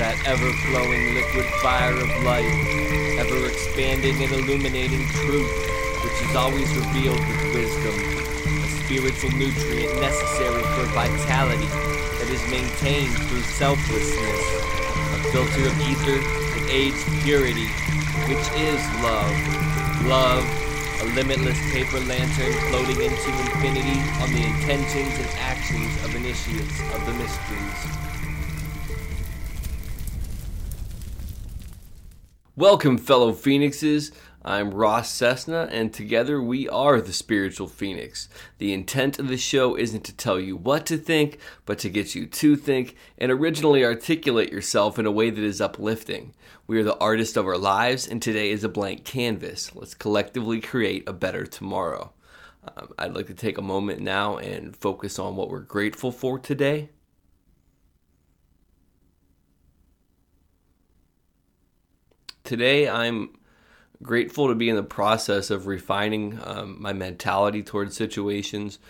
that ever flowing liquid fire of life, ever expanding and illuminating truth, which is always revealed with wisdom, a spiritual nutrient necessary for vitality that is maintained through selflessness, a filter of ether that aids purity, which is love. Love, a limitless paper lantern floating into infinity on the intentions and actions of initiates of the mysteries. Welcome, fellow Phoenixes. I'm Ross Cessna, and together we are the Spiritual Phoenix. The intent of the show isn't to tell you what to think, but to get you to think and originally articulate yourself in a way that is uplifting. We are the artist of our lives, and today is a blank canvas. Let's collectively create a better tomorrow. Um, I'd like to take a moment now and focus on what we're grateful for today. Today, I'm grateful to be in the process of refining um, my mentality towards situations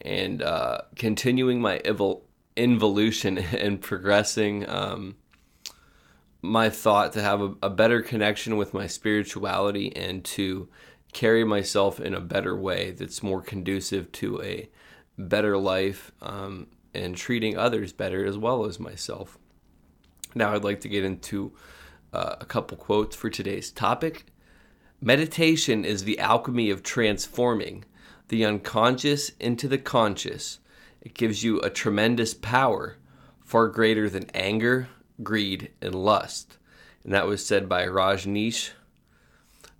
and uh, continuing my evol- involution and progressing um, my thought to have a, a, better connection with my spirituality and to carry myself in a better way that's more conducive to a better life um, and treating others better as well as myself. Now, I'd like to get into uh, a couple quotes for today's topic. Meditation is the alchemy of transforming the unconscious into the conscious. It gives you a tremendous power, far greater than anger, greed, and lust. And that was said by Rajneesh.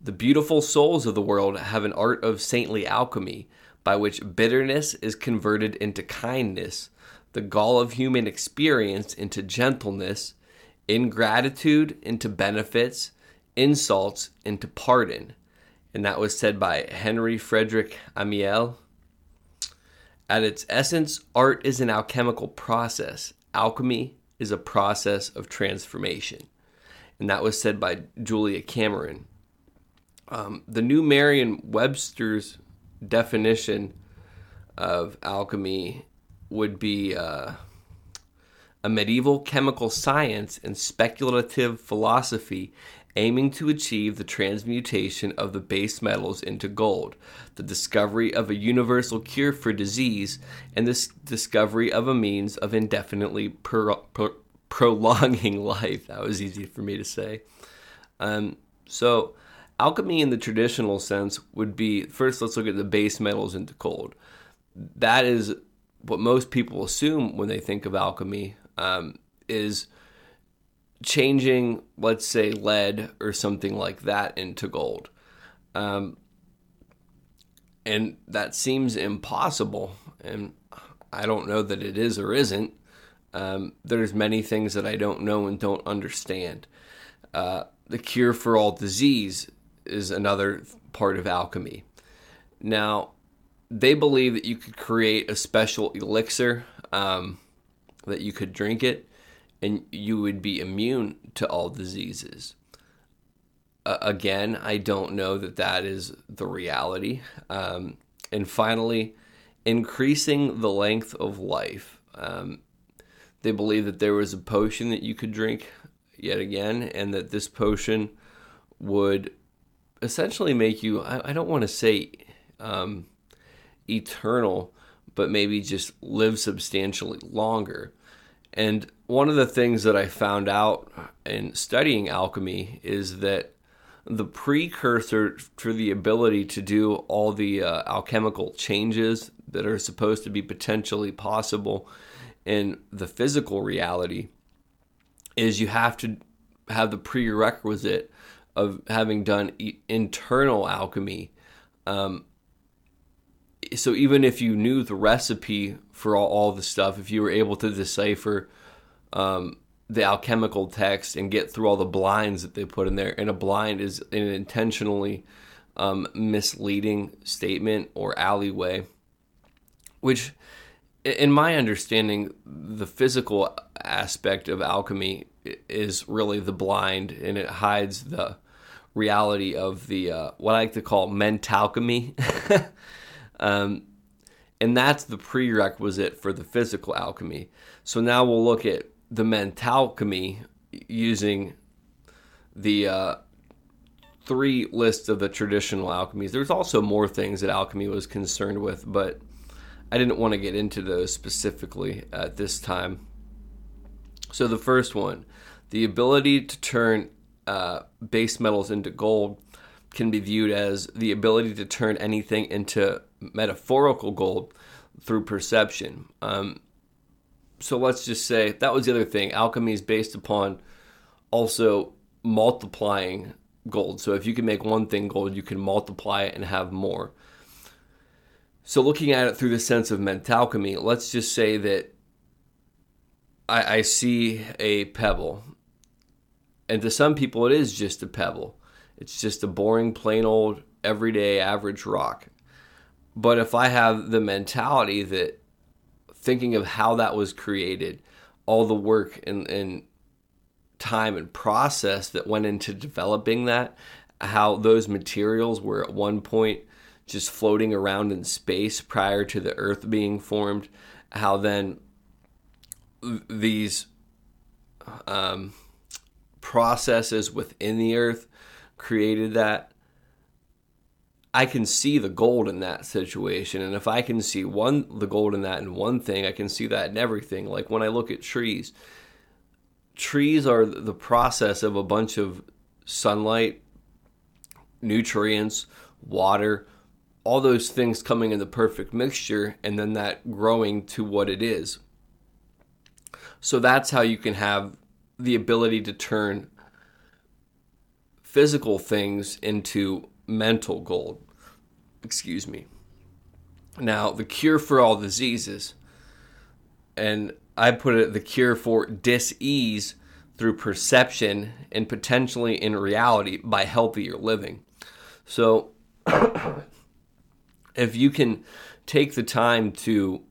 The beautiful souls of the world have an art of saintly alchemy by which bitterness is converted into kindness, the gall of human experience into gentleness, ingratitude into benefits, insults into pardon. And that was said by Henry Frederick Amiel. At its essence, art is an alchemical process. Alchemy is a process of transformation. And that was said by Julia Cameron. Um, the new Merriam Webster's definition of alchemy would be uh, a medieval chemical science and speculative philosophy aiming to achieve the transmutation of the base metals into gold, the discovery of a universal cure for disease, and the discovery of a means of indefinitely pro- pro- prolonging life. That was easy for me to say. Um, so, alchemy in the traditional sense would be first, let's look at the base metals into gold. That is what most people assume when they think of alchemy um, is changing, let's say, lead or something like that into gold. Um, and that seems impossible. And I don't know that it is or isn't. Um, there's many things that I don't know and don't understand. Uh, the cure for all disease is another part of alchemy. Now, they believe that you could create a special elixir um, that you could drink it and you would be immune to all diseases. Uh, again, I don't know that that is the reality. Um, and finally, increasing the length of life. Um, they believe that there was a potion that you could drink yet again, and that this potion would essentially make you, I, I don't want to say um, eternal, but maybe just live substantially longer. And one of the things that I found out in studying alchemy is that the precursor for the ability to do all the uh, alchemical changes that are supposed to be potentially possible in the physical reality is you have to have the prerequisite of having done internal alchemy um, so even if you knew the recipe for all, all the stuff, if you were able to decipher um, the alchemical text and get through all the blinds that they put in there, and a blind is an intentionally um, misleading statement or alleyway, which, in my understanding, the physical aspect of alchemy is really the blind, and it hides the reality of the uh, what I like to call mentalchemy. Um, and that's the prerequisite for the physical alchemy. So now we'll look at the mental alchemy using the uh, three lists of the traditional alchemies. There's also more things that alchemy was concerned with, but I didn't want to get into those specifically at this time. So the first one, the ability to turn uh, base metals into gold can be viewed as the ability to turn anything into metaphorical gold through perception. Um, so let's just say that was the other thing. Alchemy is based upon also multiplying gold. So if you can make one thing gold, you can multiply it and have more. So looking at it through the sense of mentalchemy, let's just say that I, I see a pebble. And to some people, it is just a pebble. It's just a boring, plain old, everyday, average rock. But if I have the mentality that thinking of how that was created, all the work and, and time and process that went into developing that, how those materials were at one point just floating around in space prior to the Earth being formed, how then these um, processes within the Earth created that. I can see the gold in that situation. And if I can see one the gold in that in one thing, I can see that in everything. Like when I look at trees, trees are the process of a bunch of sunlight, nutrients, water, all those things coming in the perfect mixture, and then that growing to what it is. So that's how you can have the ability to turn physical things into mental gold. Excuse me. Now, the cure for all diseases, and I put it the cure for dis-ease through perception and potentially in reality by healthier living. So if you can take the time to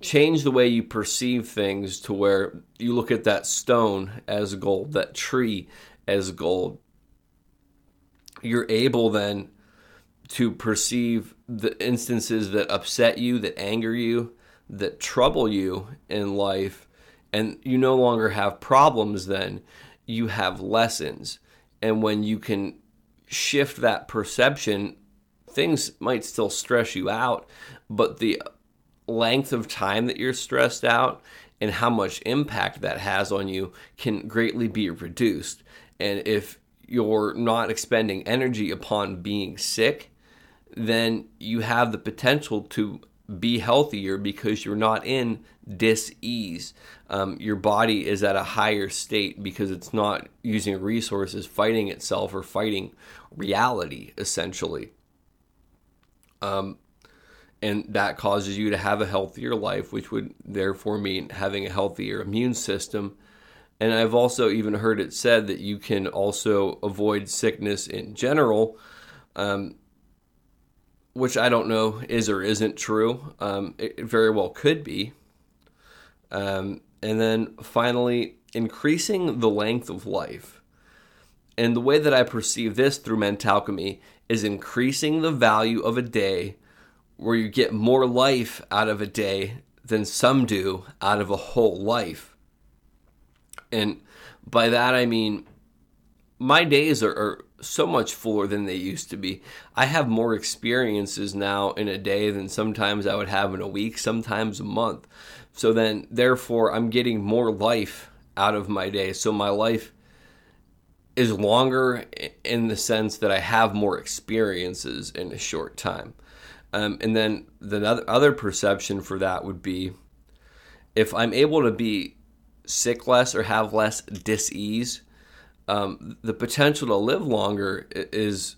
change the way you perceive things to where you look at that stone as gold, that tree as gold, you're able then to perceive the instances that upset you, that anger you, that trouble you in life, and you no longer have problems, then you have lessons. And when you can shift that perception, things might still stress you out, but the length of time that you're stressed out and how much impact that has on you can greatly be reduced. And if you're not expending energy upon being sick, then you have the potential to be healthier because you're not in dis-ease. Um, your body is at a higher state because it's not using resources fighting itself or fighting reality, essentially. Um, and that causes you to have a healthier life, which would therefore mean having a healthier immune system. And I've also even heard it said that you can also avoid sickness in general. Um, which I don't know is or isn't true. Um, it, very well could be. Um, and then finally, increasing the length of life. And the way that I perceive this through mentalchemy is increasing the value of a day where you get more life out of a day than some do out of a whole life. And by that I mean my days are, are so much fuller than they used to be. I have more experiences now in a day than sometimes I would have in a week, sometimes a month. So then, therefore, I'm getting more life out of my day. So my life is longer in the sense that I have more experiences in a short time. Um, and then the other perception for that would be if I'm able to be sick less or have less dis-ease um, the potential to live longer is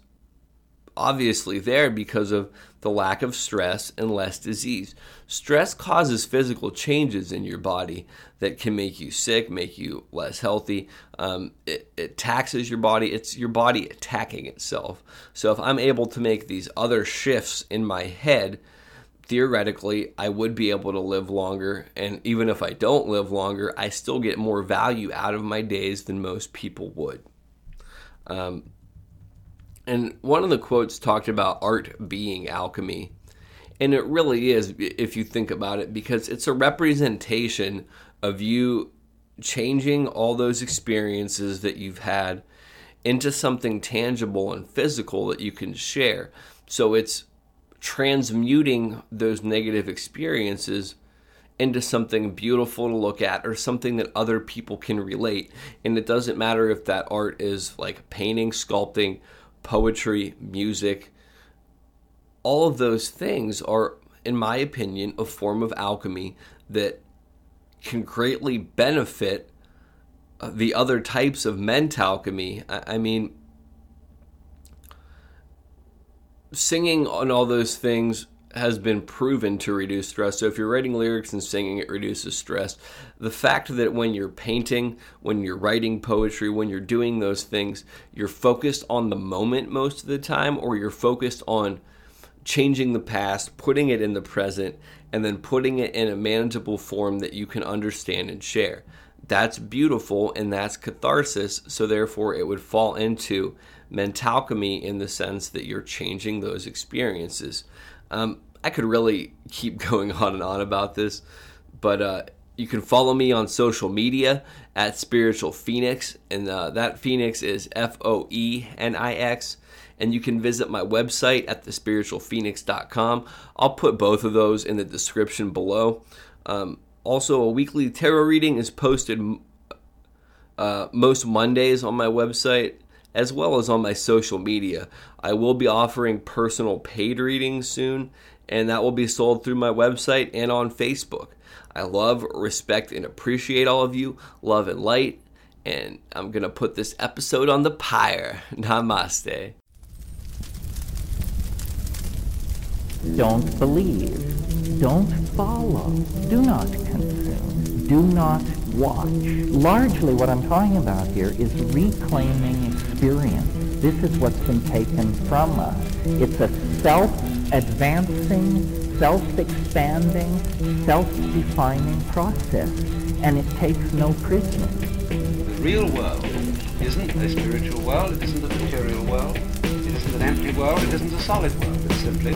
obviously there because of the lack of stress and less disease. Stress causes physical changes in your body that can make you sick, make you less healthy. Um, it, it, taxes your body. It's your body attacking itself. So if I'm able to make these other shifts in my head, theoretically, I would be able to live longer. And even if I don't live longer, I still get more value out of my days than most people would. Um, and one of the quotes talked about art being alchemy. And it really is, if you think about it, because it's a representation of you changing all those experiences that you've had into something tangible and physical that you can share. So it's transmuting those negative experiences into something beautiful to look at or something that other people can relate. And it doesn't matter if that art is like painting, sculpting, poetry, music. All of those things are, in my opinion, a form of alchemy that can greatly benefit uh, the other types of mentalchemy. I mean, singing on all those things has been proven to reduce stress. So if you're writing lyrics and singing, it reduces stress. The fact that when you're painting, when you're writing poetry, when you're doing those things, you're focused on the moment most of the time, or you're focused on changing the past, putting it in the present, and then putting it in a manageable form that you can understand and share. That's beautiful and that's catharsis. So, therefore, it would fall into mentalchemy in the sense that you're changing those experiences. Um, I could really keep going on and on about this, but uh, you can follow me on social media at Spiritual Phoenix, and uh, that Phoenix is F O E N I X. And you can visit my website at thespiritualphoenix.com. I'll put both of those in the description below. Um, also, a weekly tarot reading is posted uh, most Mondays on my website as well as on my social media. I will be offering personal paid readings soon, and that will be sold through my website and on Facebook. I love, respect, and appreciate all of you. Love and light. And I'm going to put this episode on the pyre. Namaste. Don't believe. Don't follow. Do not consume. Do not watch. Largely what I'm talking about here is reclaiming experience. This is what's been taken from us. It's a self-advancing, self-expanding, self-defining process, and it takes no prisoners. The real world isn't a spiritual world, it isn't a material world, it isn't an empty world, it isn't a solid world. It's simply